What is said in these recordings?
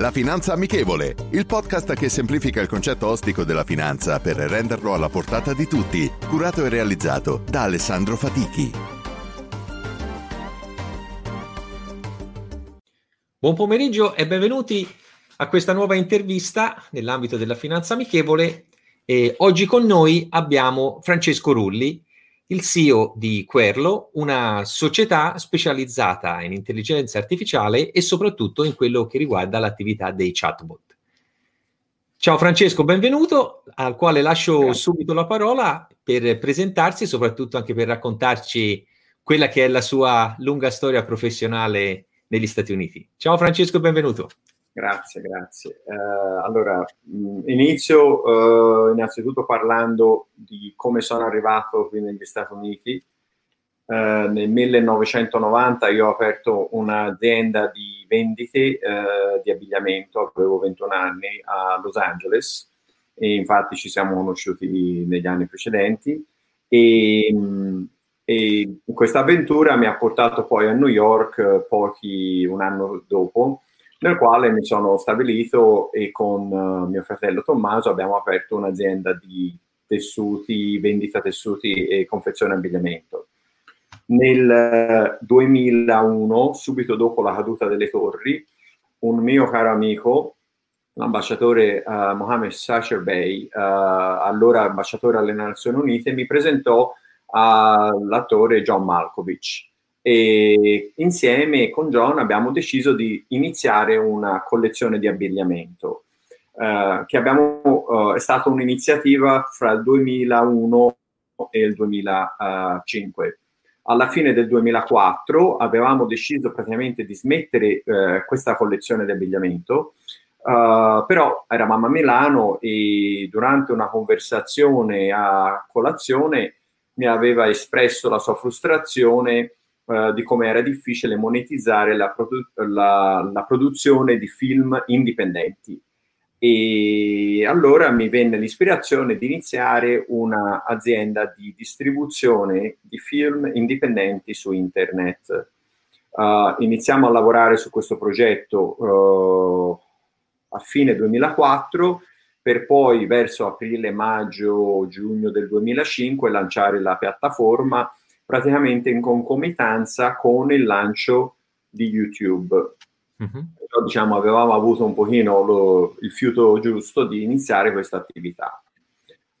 La Finanza Amichevole, il podcast che semplifica il concetto ostico della finanza per renderlo alla portata di tutti, curato e realizzato da Alessandro Fatichi. Buon pomeriggio e benvenuti a questa nuova intervista nell'ambito della Finanza Amichevole. E oggi con noi abbiamo Francesco Rulli, il CEO di Querlo, una società specializzata in intelligenza artificiale e soprattutto in quello che riguarda l'attività dei chatbot. Ciao Francesco, benvenuto, al quale lascio Grazie. subito la parola per presentarsi e soprattutto anche per raccontarci quella che è la sua lunga storia professionale negli Stati Uniti. Ciao Francesco, benvenuto. Grazie, grazie. Uh, allora, mh, inizio uh, innanzitutto parlando di come sono arrivato qui negli Stati Uniti. Uh, nel 1990 io ho aperto un'azienda di vendite di abbigliamento, avevo 21 anni, a Los Angeles e infatti ci siamo conosciuti negli anni precedenti e, e questa avventura mi ha portato poi a New York pochi, un anno dopo nel quale mi sono stabilito e con uh, mio fratello Tommaso abbiamo aperto un'azienda di tessuti, vendita tessuti e confezione abbigliamento. Nel 2001, subito dopo la caduta delle torri, un mio caro amico, l'ambasciatore uh, Mohammed Sacher Bey, uh, allora ambasciatore alle Nazioni Unite, mi presentò all'attore John Malkovich e insieme con John abbiamo deciso di iniziare una collezione di abbigliamento uh, che abbiamo, uh, è stata un'iniziativa fra il 2001 e il 2005. Alla fine del 2004 avevamo deciso praticamente di smettere uh, questa collezione di abbigliamento, però eravamo a Milano e durante una conversazione a colazione mi aveva espresso la sua frustrazione eh, di come era difficile monetizzare la, produ- la, la, produzione di film indipendenti. E allora mi venne l'ispirazione di iniziare un'azienda di distribuzione di film indipendenti su internet. Uh, iniziamo a lavorare su questo progetto uh, a fine 2004 per poi verso aprile, maggio, giugno del 2005 lanciare la piattaforma praticamente in concomitanza con il lancio di YouTube. Mm-hmm. Però, diciamo, avevamo avuto un pochino lo, il fiuto giusto di iniziare questa attività.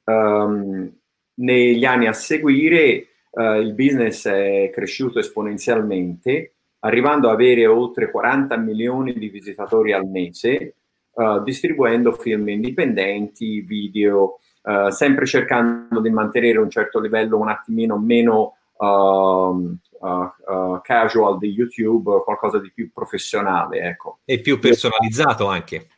Um, negli anni a seguire uh, il business è cresciuto esponenzialmente, arrivando ad avere oltre 40 milioni di visitatori al mese, uh, distribuendo film indipendenti, video, uh, sempre cercando di mantenere un certo livello un attimino meno uh, uh, casual di YouTube, qualcosa di più professionale. Ecco. E più personalizzato anche.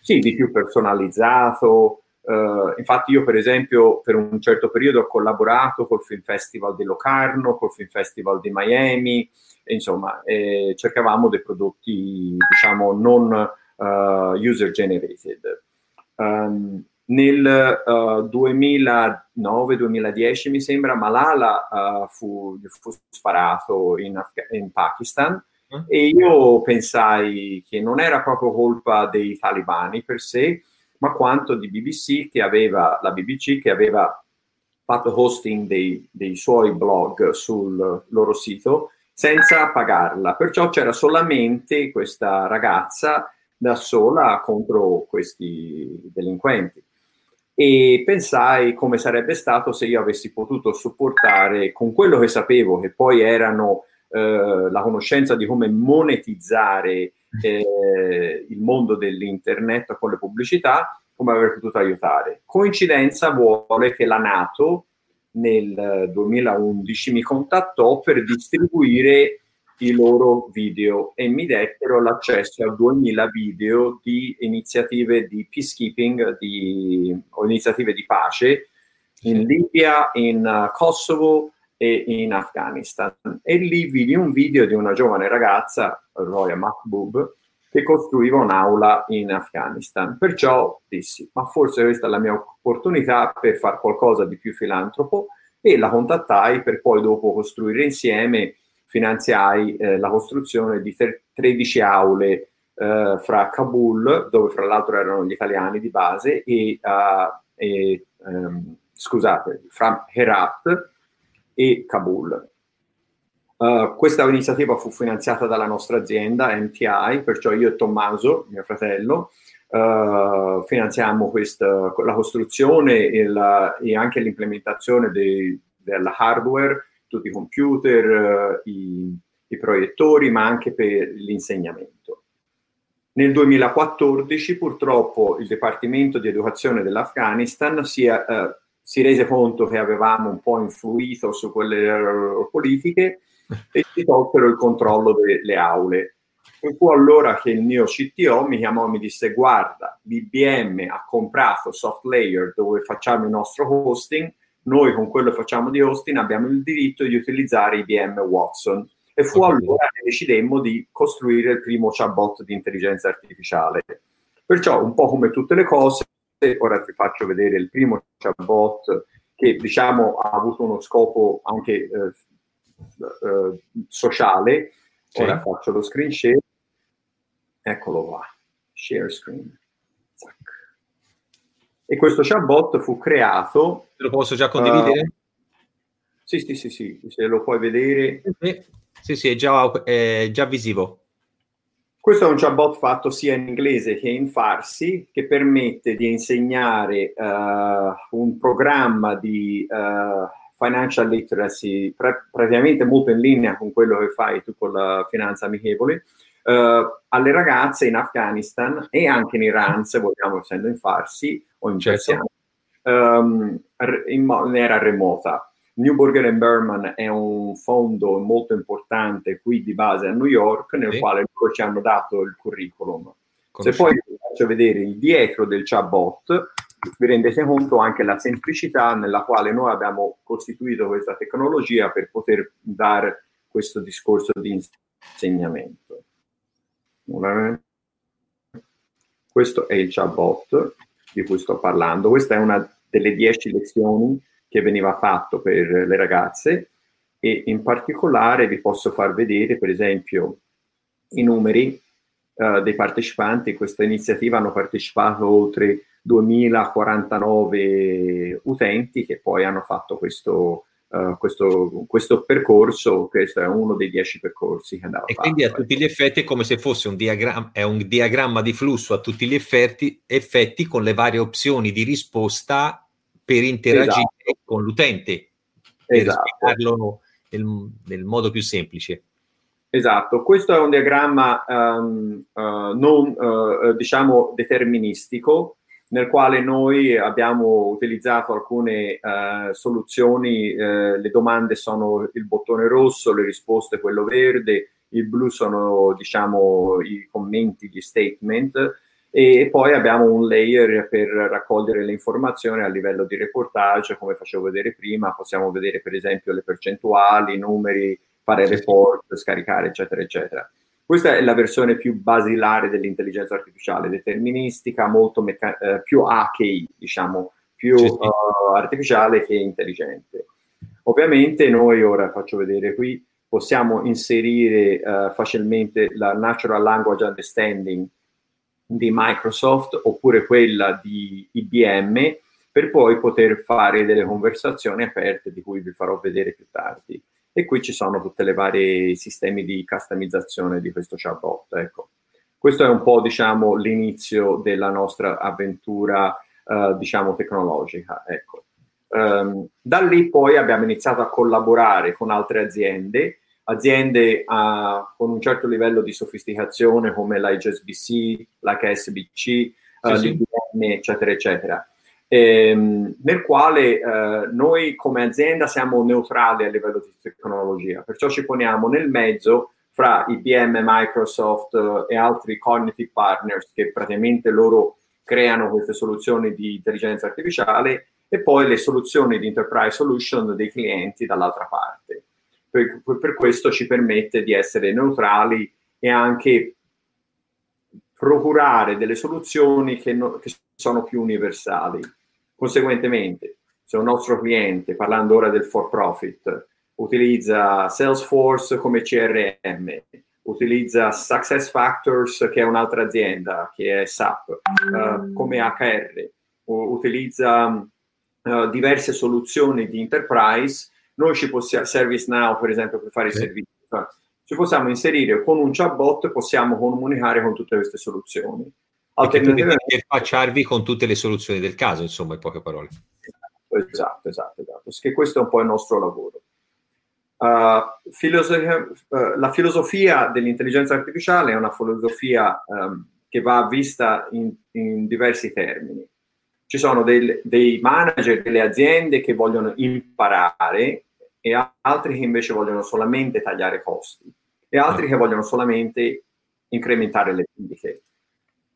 Sì, di più personalizzato. Uh, infatti io per esempio per un certo periodo ho collaborato col Film Festival di Locarno, col Film Festival di Miami, e, insomma eh, cercavamo dei prodotti diciamo non uh, user generated. Um, nel uh, eh, 2009-2010 mi sembra Malala uh, fu, fu, sparato in, Afga- in Pakistan mm. e io pensai che non era proprio colpa dei talibani per sé, ma quanto di BBC che aveva, la BBC che aveva fatto hosting dei, dei suoi blog sul loro sito senza pagarla. Perciò c'era solamente questa ragazza da sola contro questi delinquenti e pensai come sarebbe stato se io avessi potuto supportare con quello che sapevo, che poi erano eh, la conoscenza di come monetizzare eh, il mondo dell'internet con le pubblicità, come aver potuto aiutare. Coincidenza vuole che la Nato nel 2011 mi contattò per distribuire i loro video e mi dettero l'accesso a 2000 video di iniziative di peacekeeping di, o iniziative di pace in Libia, in uh, Kosovo e in Afghanistan. E lì vidi un video di una giovane ragazza, Roya Mahbub, che costruiva un'aula in Afghanistan. Perciò dissi, ma forse questa è la mia opportunità per fare qualcosa di più filantropo e la contattai per poi dopo costruire insieme, finanziai eh, la costruzione di 13 aule eh, fra Kabul, dove fra l'altro erano gli italiani di base, e, uh, e um, scusate, fra Herat e Kabul. Uh, questa iniziativa fu finanziata dalla nostra azienda MTI, perciò io e Tommaso, mio fratello, uh, finanziamo questa, la costruzione e, la, e anche l'implementazione dei, della hardware, tutti i computer, uh, i, i, proiettori, ma anche per l'insegnamento. Nel 2014 purtroppo il Dipartimento di Educazione dell'Afghanistan si, si rese conto che avevamo un po' influito su quelle politiche e si tolsero il controllo delle aule. E fu allora che il mio CTO mi chiamò e mi disse guarda, l'IBM ha comprato SoftLayer dove facciamo il nostro hosting, noi con quello che facciamo di hosting abbiamo il diritto di utilizzare IBM Watson. E fu okay. allora che decidemmo di costruire il primo chatbot di intelligenza artificiale. Perciò, un po' come tutte le cose, ora ti faccio vedere il primo chatbot che diciamo ha avuto uno scopo anche eh, eh, sociale. Sì. Ora faccio lo screen share. Eccolo qua, share screen. E questo chatbot fu creato. Lo posso già condividere? Uh, sì, sì, sì, sì, se lo puoi vedere. Sì, sì, è, già, è già visivo. Questo è un chatbot fatto sia in inglese che in farsi, che permette di insegnare uh, un programma di uh, financial literacy pra- praticamente molto in linea con quello che fai tu con la finanza amichevole, uh, alle ragazze in Afghanistan e anche in Iran, se vogliamo, essendo in farsi o in persiano, certo. Um, in maniera remota. Newburger and Berman è un fondo molto importante qui di base a New York, nel sì. quale loro ci hanno dato il curriculum. Se poi vi faccio vedere il dietro del chatbot, vi rendete conto anche la semplicità nella quale noi abbiamo costituito questa tecnologia per poter dare questo discorso di insegnamento. Questo è il chatbot di cui sto parlando. Questa è una delle dieci lezioni che veniva fatto per le ragazze e in particolare vi posso far vedere, per esempio, i numeri uh, dei partecipanti. In questa iniziativa hanno partecipato oltre 2049 utenti che poi hanno fatto questo, uh, questo, questo percorso, questo è uno dei dieci percorsi che andava E quindi fatto, a tutti ecco. gli effetti è come se fosse un diagramma, è un diagramma di flusso a tutti gli effetti, effetti con le varie opzioni di risposta per interagire esatto. con l'utente, per esatto. spiegarlo nel, nel modo più semplice. Esatto, questo è un diagramma um, uh, non uh, diciamo deterministico, nel quale noi abbiamo utilizzato alcune uh, soluzioni, uh, le domande sono il bottone rosso, le risposte quello verde, il blu sono diciamo i commenti, gli statement e poi abbiamo un layer per raccogliere le informazioni a livello di reportage, come facevo vedere prima, possiamo vedere per esempio le percentuali, i numeri, fare report, scaricare eccetera eccetera. Questa è la versione più basilare dell'intelligenza artificiale, deterministica, molto meca- eh, più AKI, diciamo, più sì. Uh, artificiale che intelligente. Ovviamente noi ora faccio vedere qui possiamo inserire uh, facilmente la Natural Language Understanding di Microsoft oppure quella di IBM per poi poter fare delle conversazioni aperte di cui vi farò vedere più tardi e qui ci sono tutti i vari sistemi di customizzazione di questo chatbot. Ecco. Questo è un po' diciamo, l'inizio della nostra avventura uh, diciamo, tecnologica. Ecco. Um, da lì poi abbiamo iniziato a collaborare con altre aziende, aziende uh, con un certo livello di sofisticazione come l'HSBC, l'HSBC, uh, sì, l'IBM, eccetera, eccetera. Ehm, nel quale eh, noi come azienda siamo neutrali a livello di tecnologia, perciò ci poniamo nel mezzo fra IBM, Microsoft eh, e altri cognitive partners che praticamente loro creano queste soluzioni di intelligenza artificiale e poi le soluzioni di enterprise solution dei clienti dall'altra parte. Per, per questo ci permette di essere neutrali e anche procurare delle soluzioni che, no, che sono più universali. Conseguentemente, se un nostro cliente, parlando ora del for profit, utilizza Salesforce come CRM, utilizza SuccessFactors che è un'altra azienda, che è SAP, uh, come HR, utilizza uh, diverse soluzioni di enterprise, noi ci possiamo, ServiceNow per esempio per fare i servizi, cioè, ci possiamo inserire con un chatbot, possiamo comunicare con tutte queste soluzioni. Alternativamente interfacciarvi con tutte le soluzioni del caso, insomma, in poche parole. Esatto, esatto, esatto. Che questo è un po' il nostro lavoro. Uh, filosofia, uh, la filosofia dell'intelligenza artificiale è una filosofia um, che va vista in, in, diversi termini. Ci sono dei, dei manager delle aziende che vogliono imparare e altri che invece vogliono solamente tagliare costi e altri che vogliono solamente incrementare le vendite.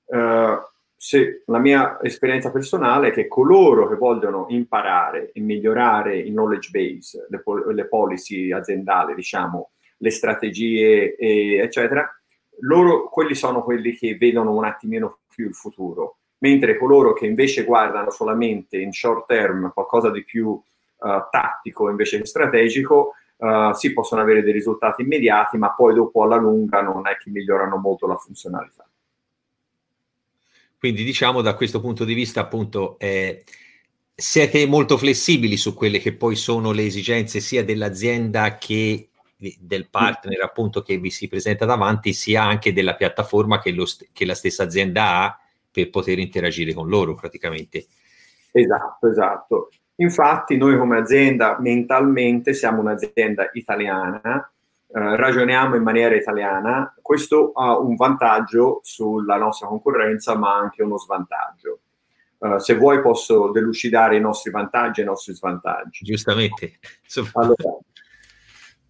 Uh, se la mia esperienza personale è che coloro che vogliono imparare e migliorare il knowledge base, le, le policy aziendali, diciamo, le strategie, e, eccetera, loro, quelli sono quelli che vedono un attimino più il futuro, mentre coloro che invece guardano solamente in short term qualcosa di più uh, tattico invece che strategico, uh, sì possono avere dei risultati immediati, ma poi dopo alla lunga non è che migliorano molto la funzionalità. Quindi diciamo da questo punto di vista appunto eh, siete molto flessibili su quelle che poi sono le esigenze sia dell'azienda che del partner appunto che vi si presenta davanti sia anche della piattaforma che, st- che la stessa azienda ha per poter interagire con loro praticamente. Esatto, esatto. Infatti noi come azienda mentalmente siamo un'azienda italiana eh, ragioniamo in maniera italiana, questo ha un vantaggio sulla nostra concorrenza, ma anche uno svantaggio. Uh, se vuoi posso delucidare i nostri vantaggi e i nostri svantaggi. Giustamente. Allora,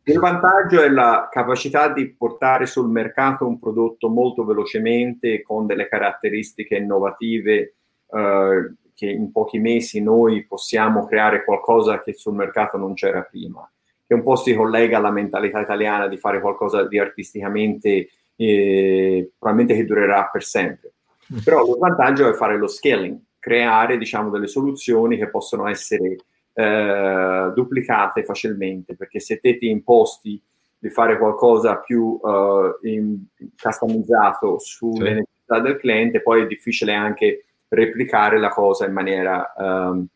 il vantaggio è la capacità di portare sul mercato un prodotto molto velocemente con delle caratteristiche innovative uh, che in pochi mesi noi possiamo creare qualcosa che sul mercato non c'era prima che un po' si collega alla mentalità italiana di fare qualcosa di artisticamente, eh, probabilmente che durerà per sempre. Mm. Però lo vantaggio è fare lo scaling, creare diciamo delle soluzioni che possono essere eh, duplicate facilmente, perché se te ti imposti di fare qualcosa più uh, in, customizzato sulle sì. necessità del cliente, poi è difficile anche replicare la cosa in maniera, um,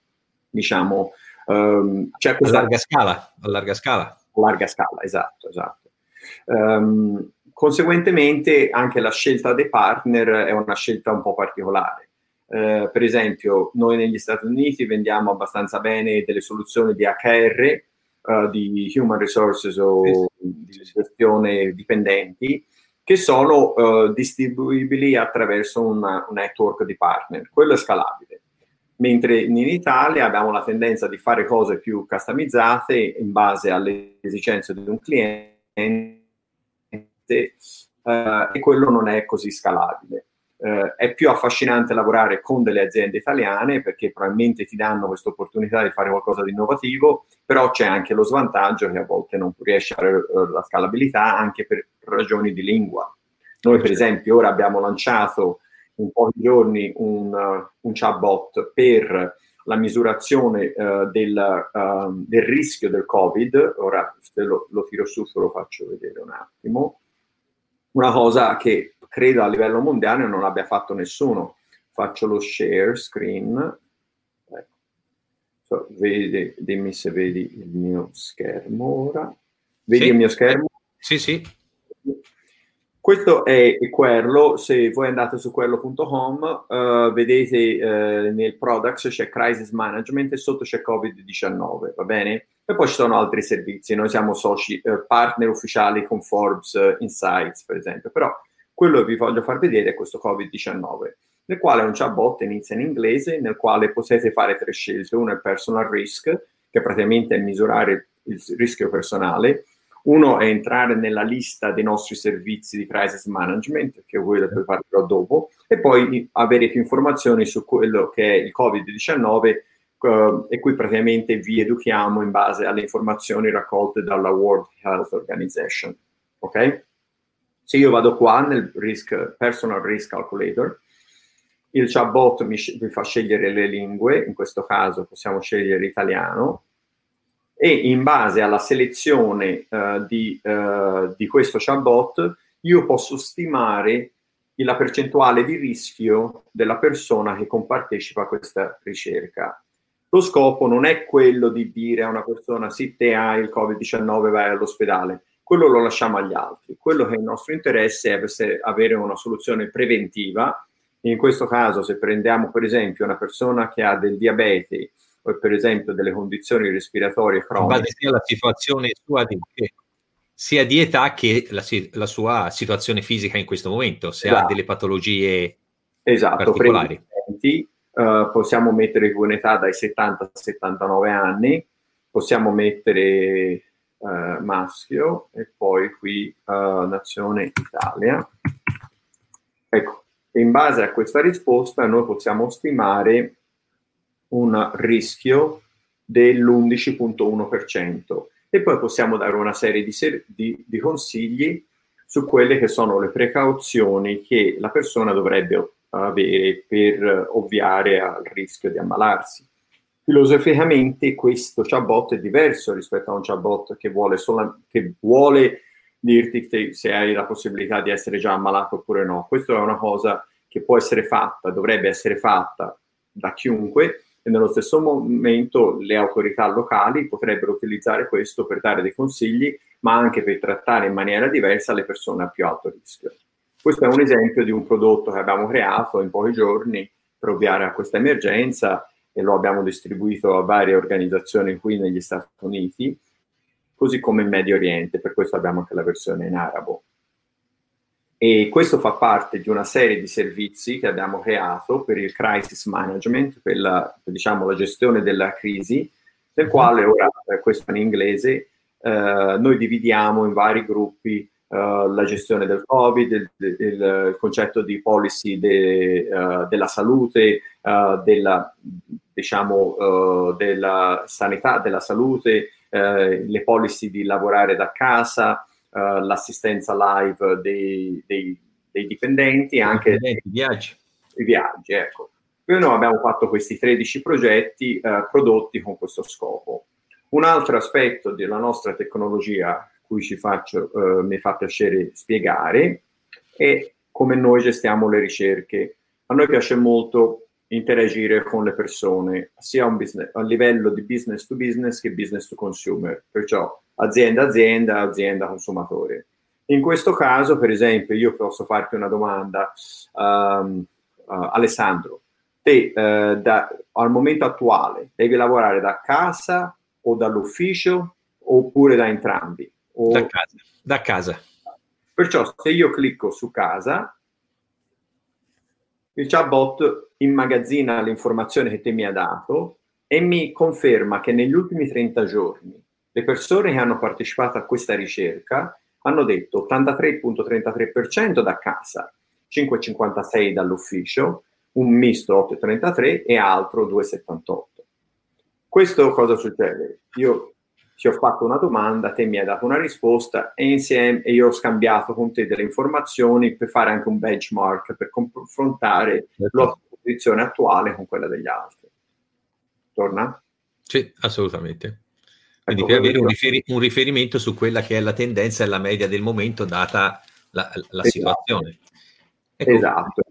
diciamo, Um, cioè questa... a larga scala, a larga scala. A larga scala, esatto, esatto. Um, conseguentemente anche la scelta dei partner è una scelta un po' particolare. Uh, per esempio, noi negli Stati Uniti vendiamo abbastanza bene delle soluzioni di HR, uh, di human resources o di gestione dipendenti, che sono uh, distribuibili attraverso una, un network di partner. Quello è scalabile mentre in Italia abbiamo la tendenza di fare cose più customizzate in base alle esigenze di un cliente eh, e quello non è così scalabile. Eh, è più affascinante lavorare con delle aziende italiane perché probabilmente ti danno questa opportunità di fare qualcosa di innovativo, però c'è anche lo svantaggio che a volte non riesci a avere eh, la scalabilità anche per ragioni di lingua. Noi per esempio ora abbiamo lanciato in pochi giorni un, uh, un chatbot per la misurazione uh, del, uh, del, rischio del Covid. Ora, se lo, lo tiro su, ve lo faccio vedere un attimo. Una cosa che credo a livello mondiale non abbia fatto nessuno. Faccio lo share screen. Ecco. So, vedi, dimmi se vedi il mio schermo ora. Vedi sì. il mio schermo? Sì, sì. Questo è quello, se voi andate su quello.com uh, eh, vedete uh, nel products c'è crisis management e sotto c'è Covid-19, va bene? E poi ci sono altri servizi, noi siamo soci, uh, partner ufficiali con Forbes Insights per esempio, però quello che vi voglio far vedere è questo Covid-19. nel quale un chatbot inizia in inglese, nel quale potete fare tre scelte. Uno è personal risk, che praticamente è misurare il rischio personale. Uno è entrare nella lista dei nostri servizi di crisis management, che di cui parlerò dopo, e poi avere più informazioni su quello che è il Covid-19 uh, e qui praticamente vi educhiamo in base alle informazioni raccolte dalla World Health Organization. Ok? Se io vado qua nel risk, Personal Risk Calculator, il chatbot mi, mi fa scegliere le lingue, in questo caso possiamo scegliere italiano, e in base alla selezione uh, di, uh, di, questo chatbot io posso stimare la percentuale di rischio della persona che compartecipa a questa ricerca. Lo scopo non è quello di dire a una persona se te hai il Covid-19 vai all'ospedale, quello lo lasciamo agli altri. Quello che è il nostro interesse è avere una soluzione preventiva. In questo caso, se prendiamo per esempio una persona che ha del diabete per esempio delle condizioni respiratorie croniche. sia la situazione sua di, sia di età che la, la, sua situazione fisica in questo momento, se esatto. ha delle patologie esatto, particolari. Uh, possiamo mettere un'età dai 70 a 79 anni, possiamo mettere uh, maschio e poi qui uh, nazione Italia. Ecco, in base a questa risposta noi possiamo stimare un rischio dell'11.1% e poi possiamo dare una serie di, ser- di, di consigli su quelle che sono le precauzioni che la persona dovrebbe avere per ovviare al rischio di ammalarsi. Filosoficamente questo chatbot è diverso rispetto a un chatbot che vuole, sola, che vuole dirti se hai la possibilità di essere già ammalato oppure no. Questa è una cosa che può essere fatta, dovrebbe essere fatta da chiunque e nello stesso momento le autorità locali potrebbero utilizzare questo per dare dei consigli, ma anche per trattare in maniera diversa le persone a più alto rischio. Questo è un esempio di un prodotto che abbiamo creato in pochi giorni per ovviare a questa emergenza e lo abbiamo distribuito a varie organizzazioni qui negli Stati Uniti, così come in Medio Oriente, per questo abbiamo anche la versione in arabo. E questo fa parte di una serie di servizi che abbiamo creato per il crisis management, per la, diciamo, la gestione della crisi, nel mhm. quale ora, eh, questo in inglese, eh, noi dividiamo in vari gruppi Uh, la gestione del Covid, il, il, il concetto di policy de, uh, della salute, uh, della, diciamo, della sanità, della salute, le policy di lavorare da casa, l'assistenza live dei, dei, dei dipendenti, anche i viaggi. I viaggi, ecco. Noi abbiamo fatto questi 13 progetti prodotti con questo scopo. Un altro aspetto della nostra tecnologia cui ci faccio, eh, mi fa piacere spiegare è come noi gestiamo le ricerche. A noi piace molto interagire con le persone, sia business, a livello di business to business che business to consumer, perciò azienda azienda, azienda consumatore. In questo caso, per esempio, io posso farti una domanda, um, uh, Alessandro, te uh, da, al momento attuale devi lavorare da casa o dall'ufficio oppure da entrambi? O... Da casa. Da casa. Perciò se io clicco su casa, il chatbot immagazzina l'informazione che te mi ha dato e mi conferma che negli ultimi 30 giorni le persone che hanno partecipato a questa ricerca hanno detto 83.33% da casa, 5,56 dall'ufficio, un misto 8,33 e altro 2,78. Questo cosa succede? Io ti ho fatto una domanda, te mi hai dato una risposta e insieme e io ho scambiato con te delle informazioni per fare anche un benchmark, per confrontare certo. la posizione attuale con quella degli altri. Torna? Sì, assolutamente. Quindi ecco, per avere un, riferi- un, riferimento su quella che è la tendenza e la media del momento data la, la esatto. situazione. Ecco, esatto.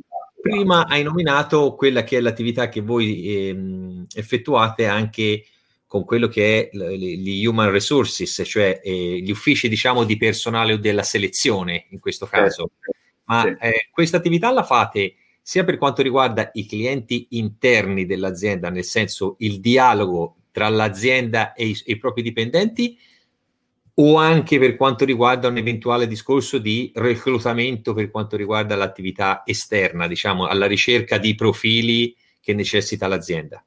Prima hai nominato quella che è l'attività che voi ehm, effettuate anche con quello che è gli human resources, cioè eh, gli uffici diciamo di personale o della selezione in questo caso. Sì, Ma sì. Eh, questa attività la fate sia per quanto riguarda i clienti interni dell'azienda, nel senso il dialogo tra l'azienda e i, i propri dipendenti, o anche per quanto riguarda un eventuale discorso di reclutamento per quanto riguarda l'attività esterna, diciamo, alla ricerca di profili che necessita l'azienda?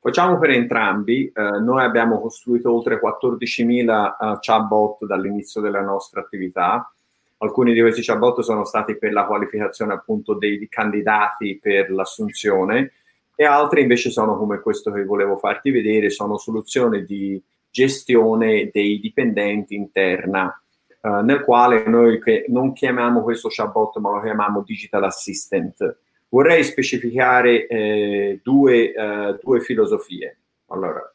Facciamo per entrambi, eh, noi abbiamo costruito oltre 14.000 uh, eh, chatbot dall'inizio della nostra attività, alcuni di questi chatbot sono stati per la qualificazione appunto dei candidati per l'assunzione e altri invece sono come questo che volevo farti vedere, sono soluzioni di gestione dei dipendenti interna, eh, nel quale noi non chiamiamo questo chatbot ma lo chiamiamo digital assistant. Vorrei specificare eh, due, eh, due, filosofie. Allora,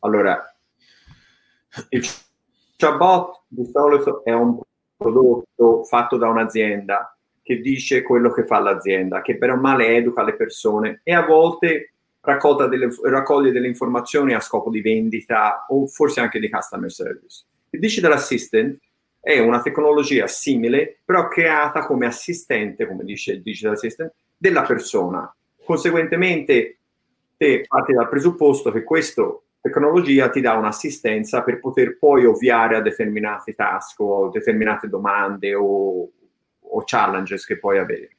allora, il chatbot di solito è un prodotto fatto da un'azienda che dice quello che fa l'azienda, che per male educa le persone e a volte delle, raccoglie delle informazioni a scopo di vendita o forse anche di customer service. Il Digital Assistant è una tecnologia simile, però creata come assistente, come dice il Digital Assistant, della persona. Conseguentemente, te parti dal presupposto che questa tecnologia ti dà un'assistenza per poter poi ovviare a determinati task o determinate domande o, o challenges che puoi avere.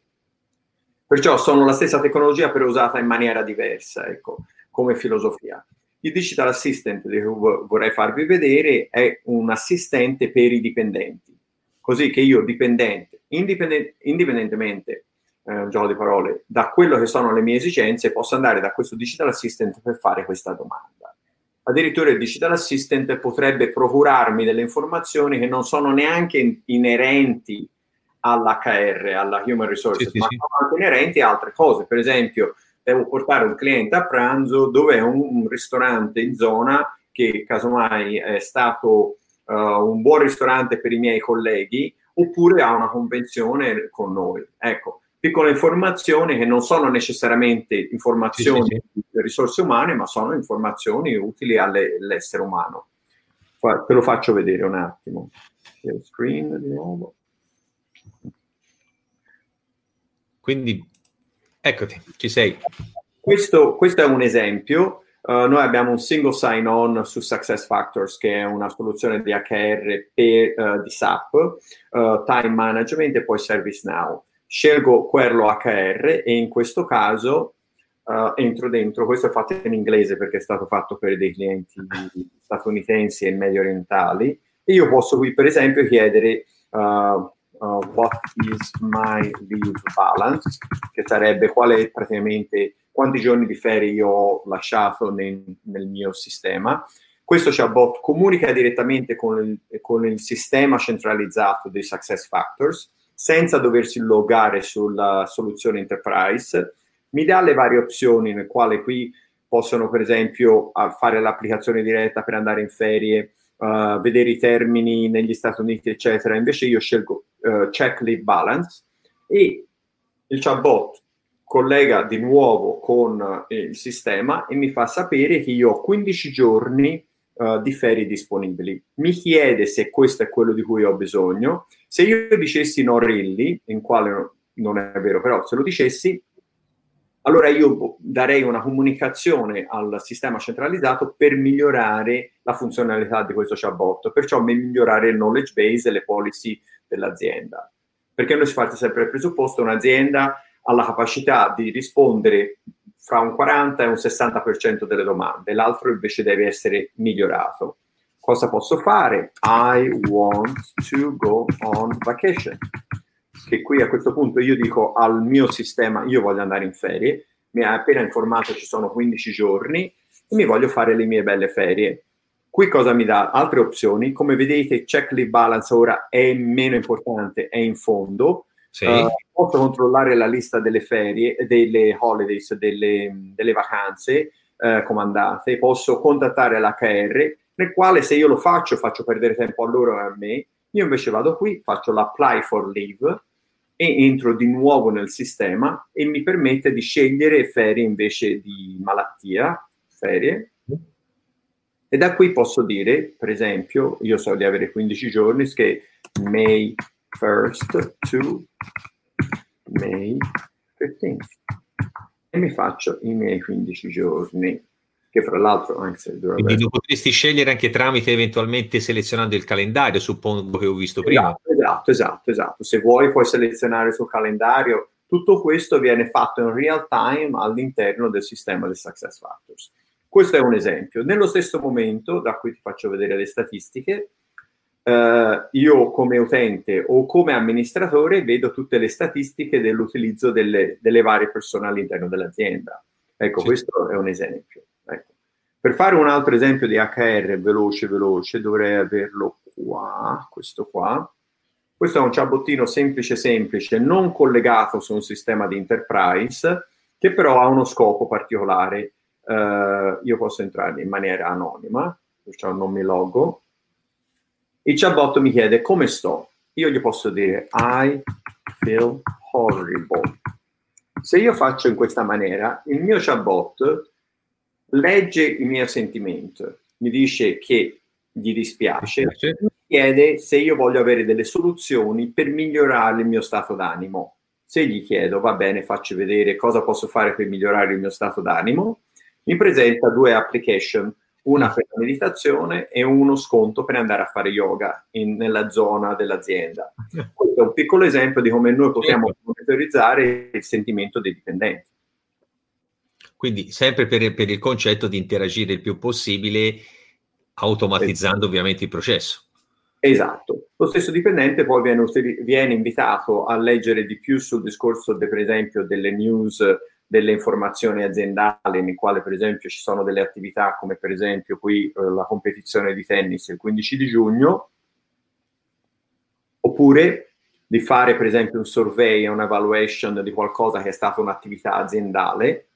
Perciò sono la stessa tecnologia però usata in maniera diversa, ecco, come filosofia. Il Digital Assistant che vorrei farvi vedere è un assistente per i dipendenti, così che io dipendente, indipendent- indipendentemente, eh, un gioco di parole, da quello che sono le mie esigenze, posso andare da questo Digital Assistant per fare questa domanda. Addirittura il Digital Assistant potrebbe procurarmi delle informazioni che non sono neanche inerenti all'HR, alla Human Resources, sì, ma sì, sono anche inerenti a altre cose. Per esempio, devo portare un cliente a pranzo dove è un, un ristorante in zona che casomai è stato uh, un buon ristorante per i miei colleghi oppure ha una convenzione con noi. Ecco, piccole informazioni che non sono necessariamente informazioni sì, sì, di risorse umane, ma sono informazioni utili alle, all'essere umano. Te lo faccio vedere un attimo. Screen di nuovo. Quindi, eccoti, ci sei. Questo, questo è un esempio. Uh, noi abbiamo un single sign-on su SuccessFactors, che è una soluzione di HR per, uh, di SAP, uh, Time Management e poi ServiceNow. Scelgo quello HR e in questo caso entro dentro, questo è fatto in inglese perché è stato fatto per dei clienti statunitensi e medio orientali, e io posso qui per esempio chiedere uh, what is my leave balance, che sarebbe qual è praticamente quanti giorni di ferie io ho lasciato nel, nel mio sistema. Questo chatbot comunica direttamente con il, con il sistema centralizzato dei Success Factors senza doversi logare sulla soluzione enterprise. Mi dà le varie opzioni nel quale qui possono per esempio fare l'applicazione diretta per andare in ferie, uh, vedere i termini negli Stati Uniti, eccetera. Invece io scelgo uh, check lead balance e il chatbot collega di nuovo con eh, il sistema e mi fa sapere che io ho 15 giorni uh, di ferie disponibili. Mi chiede se questo è quello di cui ho bisogno. Se io dicessi no really, in quale non è vero, però se lo dicessi, allora io darei una comunicazione al sistema centralizzato per migliorare la funzionalità di questo chatbot, perciò migliorare il knowledge base e le policy dell'azienda. Perché noi si parte sempre dal presupposto che un'azienda ha la capacità di rispondere fra un 40 e un 60% delle domande, l'altro invece deve essere migliorato. Cosa posso fare? I want to go on vacation che qui a questo punto io dico al mio sistema, io voglio andare in ferie, mi ha appena informato ci sono 15 giorni e mi voglio fare le mie belle ferie. Qui cosa mi dà? Altre opzioni. Come vedete, check lead balance ora è meno importante, è in fondo. Sì. Uh, posso controllare la lista delle ferie, delle holidays, delle, delle vacanze uh, comandate. Posso contattare l'HR, nel quale se io lo faccio, faccio perdere tempo a loro e a me. Io invece vado qui, faccio l'apply for leave e entro di nuovo nel sistema e mi permette di scegliere ferie invece di malattia, ferie. E da qui posso dire, per esempio, io so di avere 15 giorni, che May 1st to May 15th. E mi faccio i miei 15 giorni. che fra l'altro anzi, quindi lo potresti scegliere anche tramite eventualmente selezionando il calendario suppongo che ho visto prima esatto esatto esatto, esatto. se vuoi puoi selezionare sul calendario tutto questo viene fatto in real time all'interno del sistema del success factors questo è un esempio nello stesso momento da cui ti faccio vedere le statistiche Uh, io come utente o come amministratore vedo tutte le statistiche dell'utilizzo delle, delle varie persone all'interno dell'azienda. Ecco, sì. questo è un esempio. Ecco. Per fare un altro esempio di HR veloce, veloce, dovrei averlo qua, questo qua. Questo è un ciabottino semplice, semplice, non collegato su un sistema di enterprise, che però ha uno scopo particolare. Uh, io posso entrare in maniera anonima, perciò non mi logo. Il chatbot mi chiede come sto. Io gli posso dire I feel horrible. Se io faccio in questa maniera, il mio chatbot legge il mio sentimento, mi dice che gli dispiace, mi chiede se io voglio avere delle soluzioni per migliorare il mio stato d'animo. Se gli chiedo, va bene, faccio vedere cosa posso fare per migliorare il mio stato d'animo, mi presenta due application, una per la meditazione e uno sconto per andare a fare yoga in, nella zona dell'azienda. Questo è un piccolo esempio di come noi possiamo certo. monitorizzare il sentimento dei dipendenti. Quindi sempre per, per, il concetto di interagire il più possibile, automatizzando esatto. ovviamente il processo. Esatto. Lo stesso dipendente poi viene, viene, invitato a leggere di più sul discorso, de, per esempio, delle news, delle informazioni aziendali, nel quale per esempio ci sono delle attività come per esempio qui eh, la competizione di tennis il 15 di giugno, oppure di fare per esempio un survey, un evaluation di qualcosa che è stata un'attività aziendale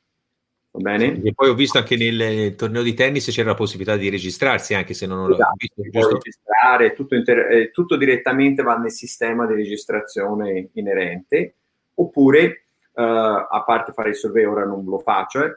Va bene? E poi ho visto anche nel torneo di tennis c'era la possibilità di registrarsi, anche se non esatto, l'ho visto. Giusto? registrare, tutto, inter- eh, tutto, direttamente va nel sistema di registrazione inerente, oppure, a parte fare il survey, ora non lo faccio, eh,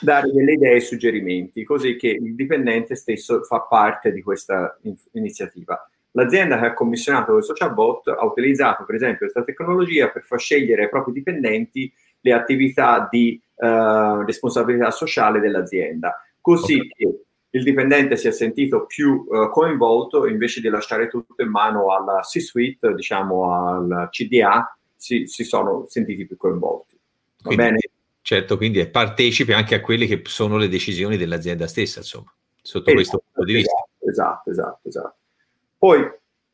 dare delle idee e suggerimenti, così che il dipendente stesso fa parte di questa in- iniziativa. L'azienda che ha commissionato questo chatbot ha utilizzato, per esempio, questa tecnologia per far scegliere ai propri dipendenti le attività di uh, responsabilità sociale dell'azienda, così okay. che il dipendente si è sentito più uh, coinvolto invece di lasciare tutto in mano alla C-suite, diciamo al CDA, si, si sono sentiti più coinvolti. Va quindi, bene? Certo, quindi è partecipe anche a quelle che sono le decisioni dell'azienda stessa, insomma, sotto esatto, questo punto di vista. Esatto, esatto, esatto. Poi,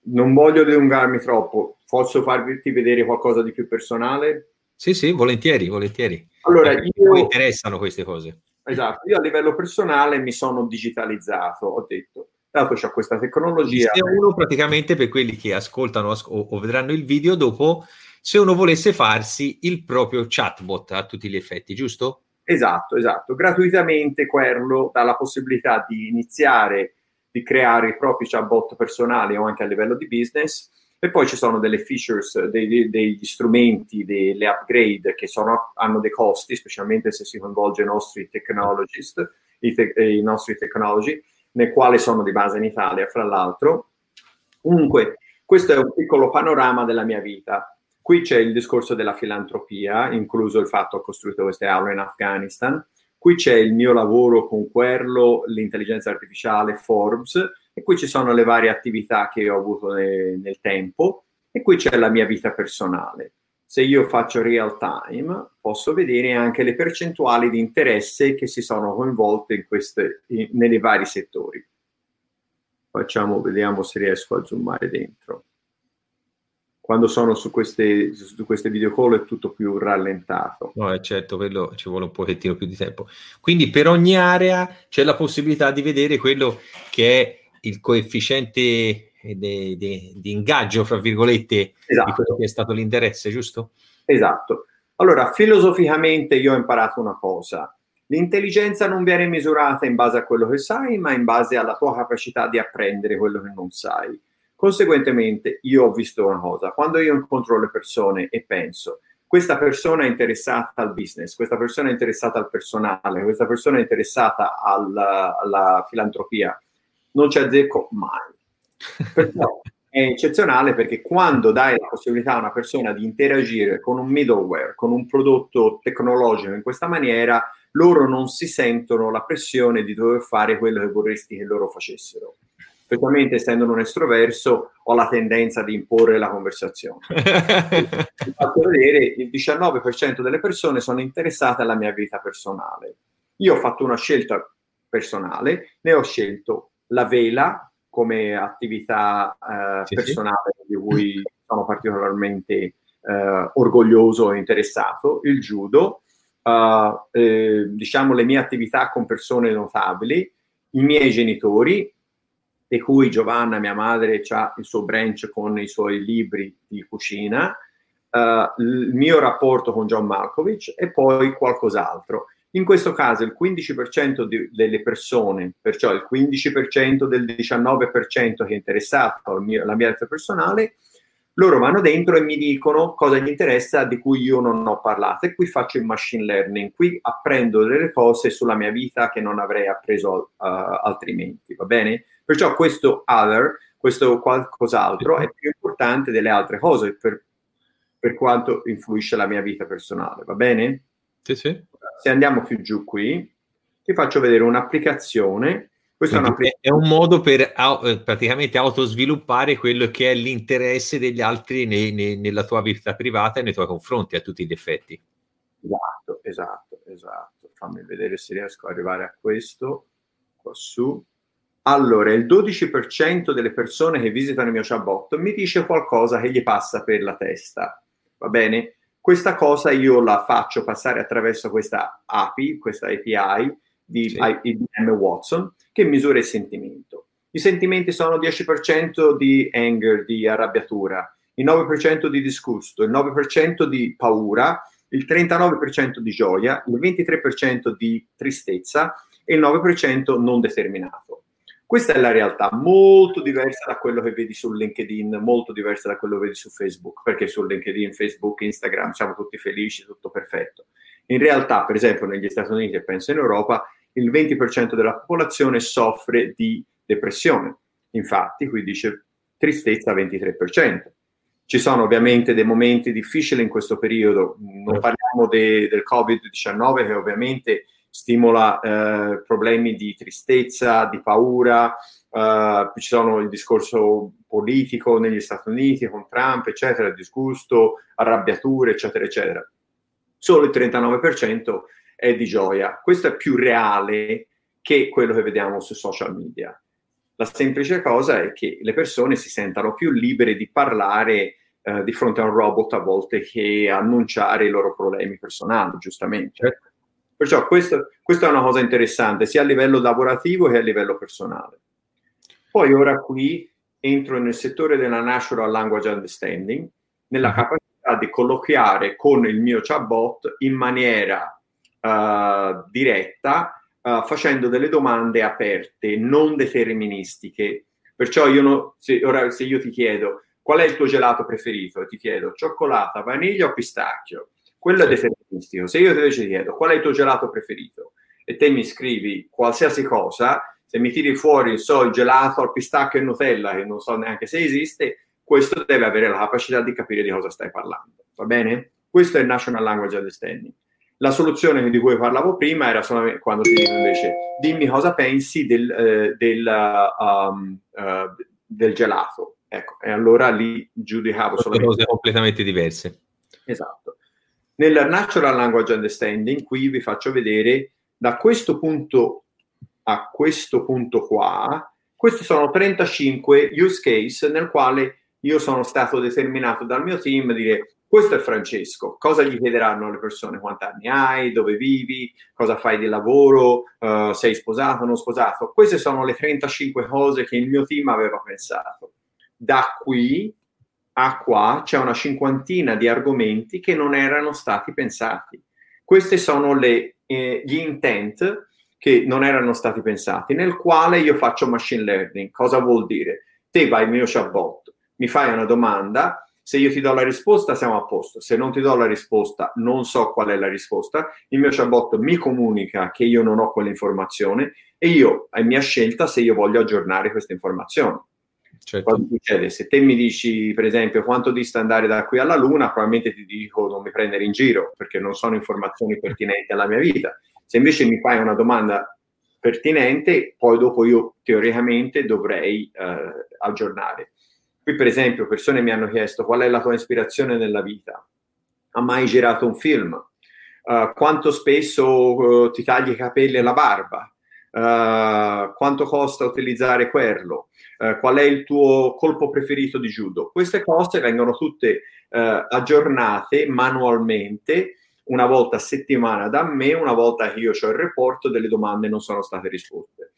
non voglio dilungarmi troppo, posso farvi vedere qualcosa di più personale? Sì, sì, volentieri, volentieri. Allora, io... Mi interessano queste cose. Esatto, io a livello personale mi sono digitalizzato, ho detto, dato c'è questa tecnologia... Se uno praticamente per quelli che ascoltano o, o vedranno il video dopo, se uno volesse farsi il proprio chatbot a tutti gli effetti, giusto? Esatto, esatto. Gratuitamente quello dà la possibilità di iniziare, di creare i propri chatbot personali o anche a livello di business e poi ci sono delle features, dei, degli strumenti, delle upgrade che sono, hanno dei costi, specialmente se si coinvolge i nostri technologist, i, te, i nostri technology, nel quale sono di base in Italia, fra l'altro. Comunque, questo è un piccolo panorama della mia vita. Qui c'è il discorso della filantropia, incluso il fatto che ho costruito queste aule in Afghanistan. Qui c'è il mio lavoro con Querlo, l'intelligenza artificiale, Forbes, e qui ci sono le varie attività che ho avuto ne, nel tempo e qui c'è la mia vita personale. Se io faccio real time, posso vedere anche le percentuali di interesse che si sono coinvolte in queste, in, nei vari settori. Facciamo, vediamo se riesco a zoomare dentro. Quando sono su queste, su queste video call è tutto più rallentato. No, è certo, quello ci vuole un pochettino più di tempo. Quindi per ogni area c'è la possibilità di vedere quello che è il coefficiente di ingaggio, fra virgolette, esatto. di quello che è stato l'interesse, giusto? Esatto. Allora, filosoficamente io ho imparato una cosa. L'intelligenza non viene misurata in base a quello che sai, ma in base alla tua capacità di apprendere quello che non sai. Conseguentemente, io ho visto una cosa, quando io incontro le persone e penso, questa persona è interessata al business, questa persona è interessata al personale, questa persona è interessata alla, alla filantropia, non ci azzecco mai. Perciò è eccezionale perché quando dai la possibilità a una persona di interagire con un middleware, con un prodotto tecnologico in questa maniera, loro non si sentono la pressione di dover fare quello che vorresti che loro facessero. Specialmente essendo un estroverso, ho la tendenza di imporre la conversazione. Vi faccio vedere, il 19% delle persone sono interessate alla mia vita personale. Io ho fatto una scelta personale, ne ho scelto la vela come attività eh, sì, personale sì. di cui sono particolarmente eh, orgoglioso e interessato, il judo, uh, eh, diciamo le mie attività con persone notabili, i miei genitori, di cui Giovanna, mia madre, ha il suo branch con i suoi libri di cucina, uh, il mio rapporto con John Malkovich e poi qualcos'altro. In questo caso il 15% di, delle persone, perciò il 15% del 19% che è interessato mia, alla mia vita personale, loro vanno dentro e mi dicono cosa gli interessa di cui io non ho parlato e qui faccio il machine learning, qui apprendo delle cose sulla mia vita che non avrei appreso uh, altrimenti, va bene? Perciò questo other, questo qualcos'altro è più importante delle altre cose per, per quanto influisce la mia vita personale, va bene? Sì, sì. Se andiamo più giù qui, ti faccio vedere un'applicazione questo è, è, un modo per eh, praticamente autosviluppare quello che è l'interesse degli altri ne, ne, nella tua vita privata e nei tuoi confronti a tutti gli effetti. Esatto, esatto, esatto. Fammi vedere se riesco ad arrivare a questo qua su. Allora, il 12% delle persone che visitano il mio chatbot mi dice qualcosa che gli passa per la testa. Va bene? Questa cosa io la faccio passare attraverso questa API, questa API di sì. IBM Watson che misura il sentimento. I sentimenti sono 10% di anger, di arrabbiatura, il 9% di disgusto, il 9% di paura, il 39% di gioia, il 23% di tristezza e il 9% non determinato. Questa è la realtà molto diversa da quello che vedi su LinkedIn, molto diversa da quello che vedi su Facebook, perché su LinkedIn, Facebook, Instagram siamo tutti felici, tutto perfetto. In realtà, per esempio, negli Stati Uniti e penso in Europa, il 20% della popolazione soffre di depressione. Infatti, qui dice tristezza 23%. Ci sono ovviamente dei momenti difficili in questo periodo, non parliamo de, del Covid-19 che ovviamente stimola eh, problemi di tristezza, di paura, eh, ci sono il discorso politico negli Stati Uniti con Trump, eccetera, disgusto, arrabbiature, eccetera, eccetera. Solo il 39% è di gioia. Questo è più reale che quello che vediamo su social media. La semplice cosa è che le persone si sentano più libere di parlare eh, di fronte a un robot a volte che annunciare i loro problemi personali, giustamente. Perciò questo, questa è una cosa interessante sia a livello lavorativo che a livello personale. Poi ora qui entro nel settore della natural language understanding, nella uh-huh. capacità di colloquiare con il mio chatbot in maniera uh, diretta, uh, facendo delle domande aperte, non deterministiche. Perciò io no, se, ora se io ti chiedo qual è il tuo gelato preferito ti chiedo cioccolata, vaniglia o pistacchio, quello è deterministico. Se io invece ti chiedo qual è il tuo gelato preferito e te mi scrivi qualsiasi cosa, se mi tiri fuori so, il gelato al pistacchio e Nutella, che non so neanche se esiste, questo deve avere la capacità di capire di cosa stai parlando. Va bene? Questo è il National Language Understanding. La soluzione di cui parlavo prima era solamente quando ti dico invece dimmi cosa pensi del, eh, del, um, uh, del, gelato. Ecco, e allora lì giudicavo solamente... cose completamente diverse. Esatto. Nel Natural Language Understanding qui vi faccio vedere da questo punto a questo punto qua, questi sono 35 use case nel quale io sono stato determinato dal mio team a dire questo è Francesco. Cosa gli chiederanno le persone? Quanti anni hai? Dove vivi? Cosa fai di lavoro? Uh, sei sposato o non sposato? Queste sono le 35 cose che il mio team aveva pensato. Da qui a qua c'è una cinquantina di argomenti che non erano stati pensati. Questi sono le, eh, gli intent che non erano stati pensati, nel quale io faccio machine learning. Cosa vuol dire? Te vai al mio chatbot, mi fai una domanda, se io ti do la risposta, siamo a posto. Se non ti do la risposta, non so qual è la risposta. Il mio chatbot mi comunica che io non ho quell'informazione e io è mia scelta se io voglio aggiornare questa informazione. Certo. Se te mi dici, per esempio, quanto dista andare da qui alla Luna, probabilmente ti dico non mi prendere in giro perché non sono informazioni pertinenti alla mia vita. Se invece mi fai una domanda pertinente, poi dopo io teoricamente dovrei eh, aggiornare. Qui per esempio persone mi hanno chiesto qual è la tua ispirazione nella vita? Ha mai girato un film? Uh, quanto spesso uh, ti tagli i capelli e la barba? Uh, quanto costa utilizzare quello? qual è il tuo colpo preferito di judo? Queste cose vengono tutte aggiornate manualmente una volta a settimana da me, una volta che io ho il report delle domande non sono state risposte.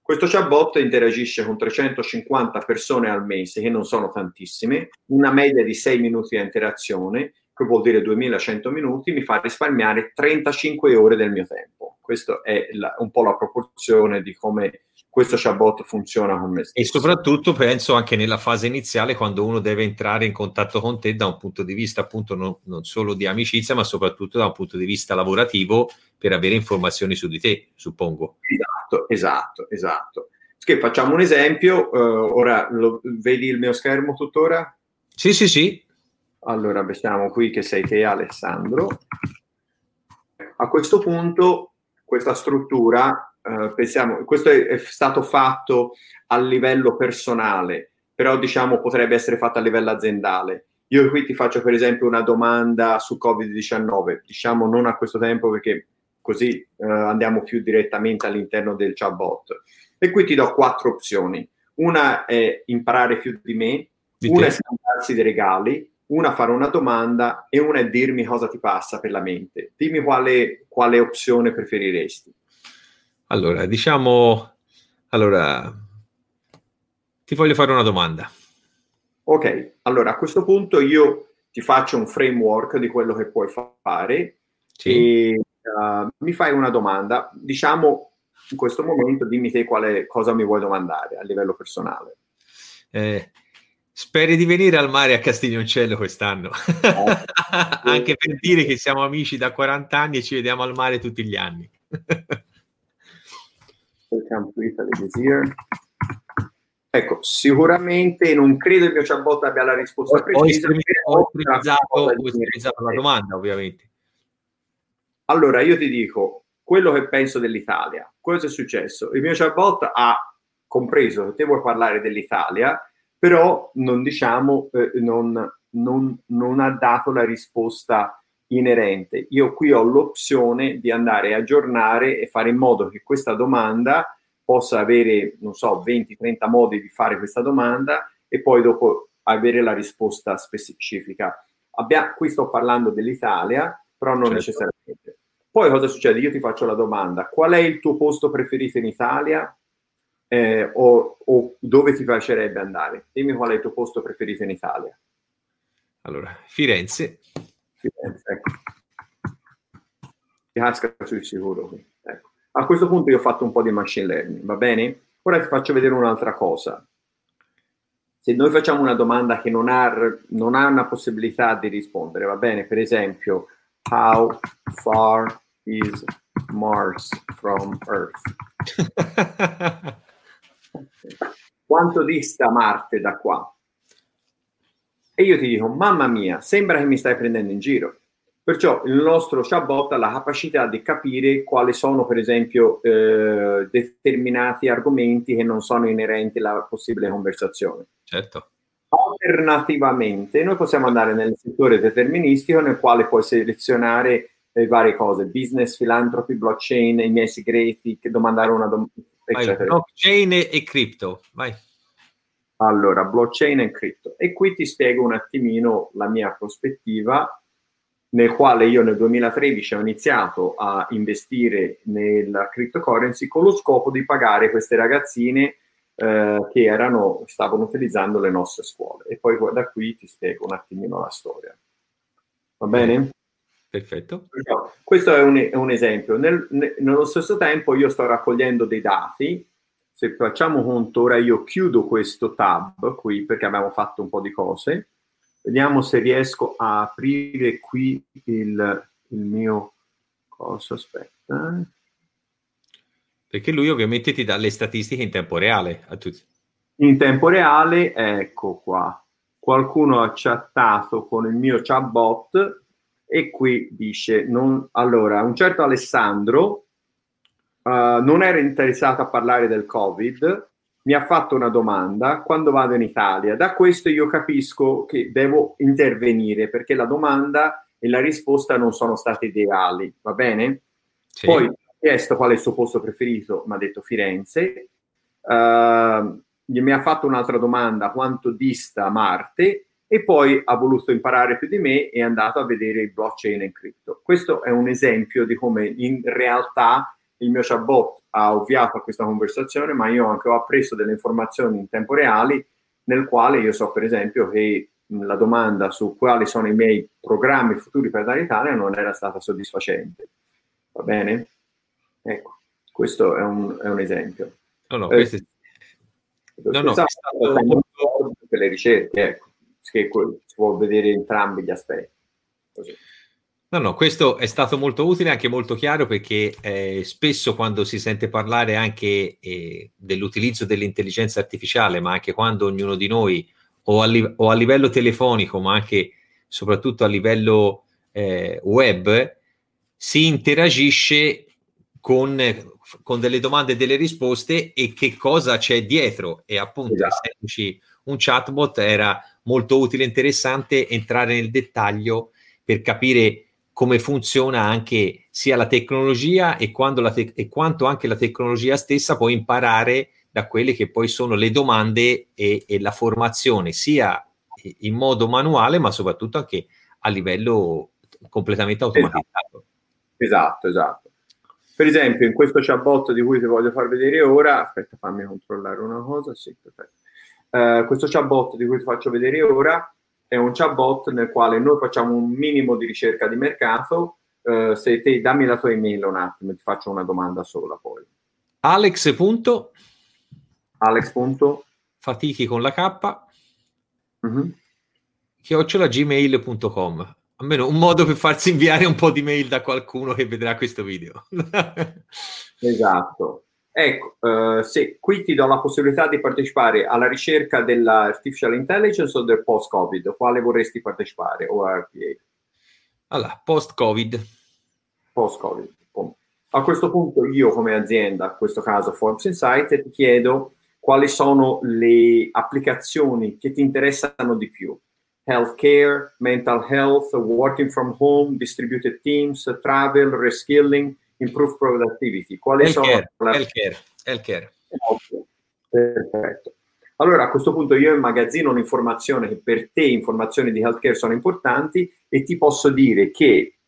Questo chatbot interagisce con 350 persone al mese, che non sono tantissime, una media di 6 minuti di interazione, che vuol dire 2100 minuti, mi fa risparmiare 35 ore del mio tempo. Questa è la, un po' la proporzione di come questo chatbot funziona con me stesso. E soprattutto penso anche nella fase iniziale quando uno deve entrare in contatto con te da un punto di vista appunto non, non solo di amicizia ma soprattutto da un punto di vista lavorativo per avere informazioni su di te, suppongo. Esatto, esatto, esatto. Che facciamo un esempio, uh, ora lo, vedi il mio schermo tuttora? Sì, sì, sì. Allora, vediamo qui che sei te Alessandro. A questo punto questa struttura eh, pensiamo, questo è, è, stato fatto a livello personale, però diciamo potrebbe essere fatto a livello aziendale. Io qui ti faccio per esempio una domanda su Covid-19, diciamo non a questo tempo perché così eh, andiamo più direttamente all'interno del chatbot. E qui ti do quattro opzioni. Una è imparare più di me, di una te. è scambiarsi dei regali, una fare una domanda e una è dirmi cosa ti passa per la mente. Dimmi quale, quale opzione preferiresti. Allora, diciamo, allora, ti voglio fare una domanda. Ok, allora a questo punto io ti faccio un framework di quello che puoi fare sì. e uh, mi fai una domanda. Diciamo, in questo momento dimmi te quale cosa mi vuoi domandare a livello personale. Eh, speri di venire al mare a Castiglioncello quest'anno, eh, anche per dire che siamo amici da 40 anni e ci vediamo al mare tutti gli anni. Ecco, sicuramente non credo che il mio chatbot abbia la risposta precisa. Ho utilizzato la domanda, ovviamente. Allora, io ti dico quello che penso dell'Italia. Cosa è successo? Il mio chatbot ha compreso che te vuoi parlare dell'Italia, però non diciamo, eh, non, non, non ha dato la risposta inerente. Io qui ho l'opzione di andare a aggiornare e fare in modo che questa domanda possa avere, non so, 20-30 modi di fare questa domanda e poi dopo avere la risposta specifica. Abbia, qui sto parlando dell'Italia, però non certo. necessariamente. Poi cosa succede? Io ti faccio la domanda, qual è il tuo posto preferito in Italia eh, o, o dove ti piacerebbe andare? Dimmi qual è il tuo posto preferito in Italia. Allora, Firenze. Firenze, ecco. Ti casca sul sicuro qui. Ecco. A questo punto io ho fatto un po' di machine learning, va bene? Ora ti faccio vedere un'altra cosa. Se noi facciamo una domanda che non ha, non ha una possibilità di rispondere, va bene? Per esempio, how far is Mars from Earth? Quanto dista Marte da qua? E io ti dico, mamma mia, sembra che mi stai prendendo in giro. Perciò il nostro chatbot ha la capacità di capire quali sono, per esempio, eh, determinati argomenti che non sono inerenti alla possibile conversazione. Certo. Alternativamente, noi possiamo andare nel settore deterministico nel quale puoi selezionare le varie cose, business, filantropi, blockchain, i miei segreti, domandare una domanda, eccetera. Blockchain e cripto, vai. Allora, blockchain e crypto. E qui ti spiego un attimino la mia prospettiva, nel quale io nel 2013 ho iniziato a investire nella cryptocurrency con lo scopo di pagare queste ragazzine eh, che erano, stavano utilizzando le nostre scuole. E poi da qui ti spiego un attimino la storia. Va bene? Perfetto. Questo è un, è un esempio. Nel, ne, nello stesso tempo io sto raccogliendo dei dati se facciamo conto, ora io chiudo questo tab qui perché abbiamo fatto un po' di cose. Vediamo se riesco a aprire qui il, il mio coso. Aspetta. Perché lui ovviamente ti dà le statistiche in tempo reale a tutti. In tempo reale, ecco qua. Qualcuno ha chattato con il mio chatbot E qui dice, non, allora, un certo Alessandro uh, non era interessato a parlare del Covid, mi ha fatto una domanda quando vado in Italia. Da questo io capisco che devo intervenire perché la domanda e la risposta non sono state ideali, va bene? Sì. Poi ho chiesto qual è il suo posto preferito, mi ha detto Firenze. Uh, mi ha fatto un'altra domanda, quanto dista Marte? E poi ha voluto imparare più di me e è andato a vedere il blockchain e cripto. Questo è un esempio di come in realtà il mio chatbot ha ovviato a questa conversazione, ma io anche ho appreso delle informazioni in tempo reale nel quale io so per esempio che la domanda su quali sono i miei programmi futuri per dare Italia non era stata soddisfacente. Va bene? Ecco, questo è un, è un esempio. No, no, eh, no, no, molto... per le ricerche, ecco, che si può vedere entrambi gli aspetti. Così. No, no, questo è stato molto utile, anche molto chiaro, perché eh, spesso quando si sente parlare anche eh, dell'utilizzo dell'intelligenza artificiale, ma anche quando ognuno di noi, o a, li- o a livello telefonico, ma anche soprattutto a livello eh, web, si interagisce con, con, delle domande e delle risposte e che cosa c'è dietro. E appunto, esatto. essendoci un chatbot, era molto utile e interessante entrare nel dettaglio per capire come funziona anche sia la tecnologia e, la te- e, quanto anche la tecnologia stessa può imparare da quelle che poi sono le domande e, e la formazione, sia in modo manuale, ma soprattutto anche a livello completamente automatizzato. Esatto, esatto. Per esempio, in questo chatbot di cui ti voglio far vedere ora, aspetta, fammi controllare una cosa. Sì, perfetto. Uh, questo chatbot di cui ti faccio vedere ora è un chatbot nel quale noi facciamo un minimo di ricerca di mercato. Uh, se te dammi la tua email un attimo, ti faccio una domanda sola poi. Alex. Punto. Alex. Punto. Fatichi con la K. Mm-hmm. chiocciolagmail.com almeno un modo per farsi inviare un po' di mail da qualcuno che vedrà questo video. esatto. Ecco, uh, se qui ti do la possibilità di partecipare alla ricerca dell'artificial intelligence o del post-Covid, quale vorresti partecipare o RPA? Allora, post-Covid. Post-Covid. A questo punto io come azienda, in questo caso Forbes Insight, ti chiedo quali sono le applicazioni che ti interessano di più. Healthcare, mental health, working from home, distributed teams, travel, reskilling, improve productivity. Quali healthcare, sono? La... Healthcare, healthcare. Okay. Perfetto. Allora a questo punto io immagazzino un'informazione che per te informazioni di healthcare sono importanti e ti posso dire che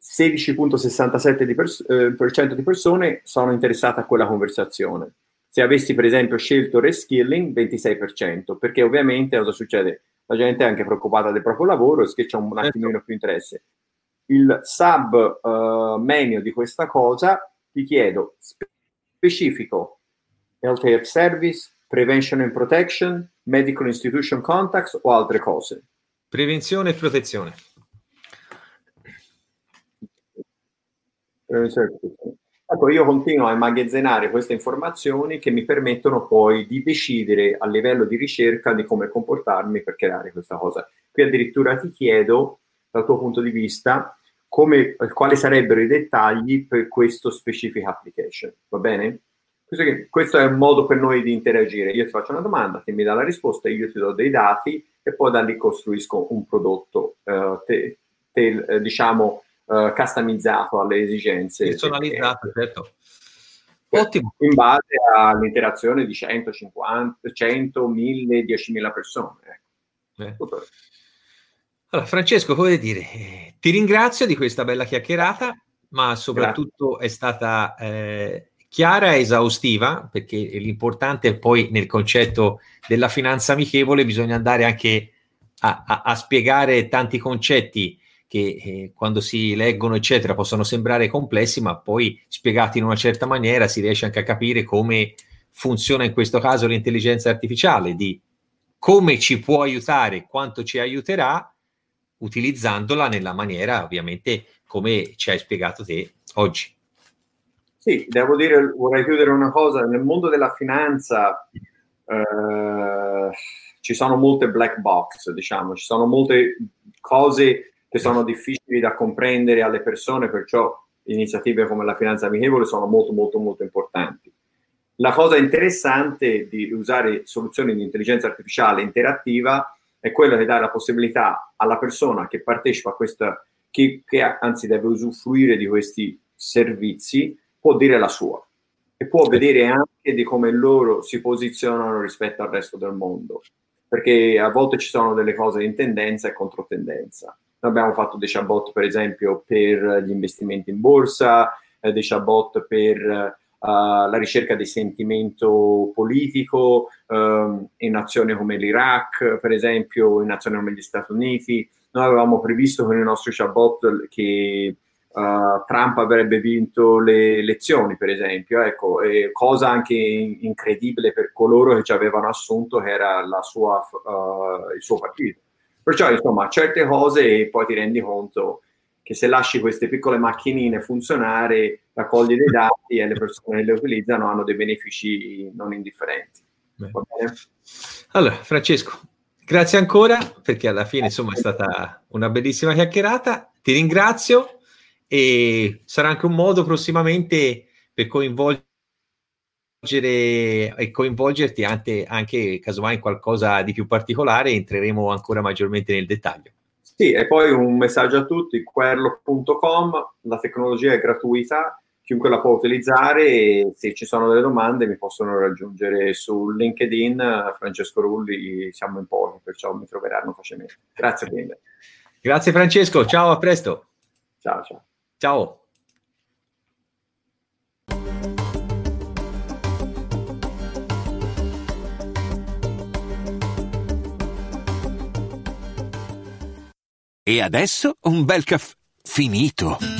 16.67% di, pers- eh, di persone sono interessate a quella conversazione. Se avessi per esempio scelto reskilling, 26%, perché ovviamente cosa succede? La gente è anche preoccupata del proprio lavoro e che c'è un certo. attimino più interesse il sub uh, menu di questa cosa, ti chiedo specifico healthcare service, prevention and protection, medical institution contacts o altre cose. Prevenzione e protezione. Ecco, io continuo a immagazzinare queste informazioni che mi permettono poi di decidere a livello di ricerca di come comportarmi per creare questa cosa. Qui addirittura ti chiedo, dal tuo punto di vista, come, quali sarebbero i dettagli per questo specific application, va bene? Questo, che, questo, è un modo per noi di interagire. Io ti faccio una domanda, ti mi dà la risposta, io ti do dei dati e poi da lì costruisco un prodotto, uh, te, te, eh, diciamo, uh, customizzato alle esigenze. Personalizzato, certo. Ottimo. In base all'interazione di 150, 100, 1000, 10.000 persone. Eh. Allora, Francesco, come dire, ti ringrazio di questa bella chiacchierata, ma soprattutto Grazie. è stata eh, chiara e esaustiva, perché l'importante è poi nel concetto della finanza amichevole bisogna andare anche a, a, a spiegare tanti concetti che eh, quando si leggono, eccetera, possono sembrare complessi, ma poi spiegati in una certa maniera si riesce anche a capire come funziona in questo caso l'intelligenza artificiale, di come ci può aiutare, quanto ci aiuterà utilizzandola nella maniera ovviamente come ci hai spiegato te oggi. Sì, devo dire, vorrei chiudere una cosa, nel mondo della finanza eh, ci sono molte black box, diciamo, ci sono molte cose che sono difficili da comprendere alle persone, perciò iniziative come la finanza amichevole sono molto molto molto importanti. La cosa interessante di usare soluzioni di intelligenza artificiale interattiva è quella di dare la possibilità alla persona che partecipa a questa, che, che anzi deve usufruire di questi servizi, può dire la sua e può vedere anche di come loro si posizionano rispetto al resto del mondo, perché a volte ci sono delle cose in tendenza e controtendenza. Noi abbiamo fatto dei chatbot, per esempio, per gli investimenti in borsa, eh, dei chatbot per la ricerca di sentimento politico uh, in nazioni come l'Iraq, per esempio, in nazioni come gli Stati Uniti. Noi avevamo previsto con i nostri chatbot che Uh, Trump avrebbe vinto le elezioni, per esempio, ecco, cosa anche incredibile per coloro che ci avevano assunto che era sua, uh, il suo partito. Perciò, insomma, certe cose poi ti rendi conto che se lasci queste piccole macchinine funzionare, raccogli dei dati e le persone che le utilizzano hanno dei benefici non indifferenti. Allora, Francesco, grazie ancora perché alla fine insomma è stata una bellissima chiacchierata. Ti ringrazio e sarà anche un modo prossimamente per coinvolgere e coinvolgerti anche, anche casomai in qualcosa di più particolare entreremo ancora maggiormente nel dettaglio. Sì, e poi un messaggio a tutti, querlo.com, la tecnologia è gratuita, chiunque la può utilizzare e se ci sono delle domande mi possono raggiungere su LinkedIn, Francesco Rulli, siamo in pochi, perciò mi troveranno facilmente. Grazie mille. Grazie Francesco, ciao, a presto. Ciao, ciao. Ciao. E adesso un bel caffè finito.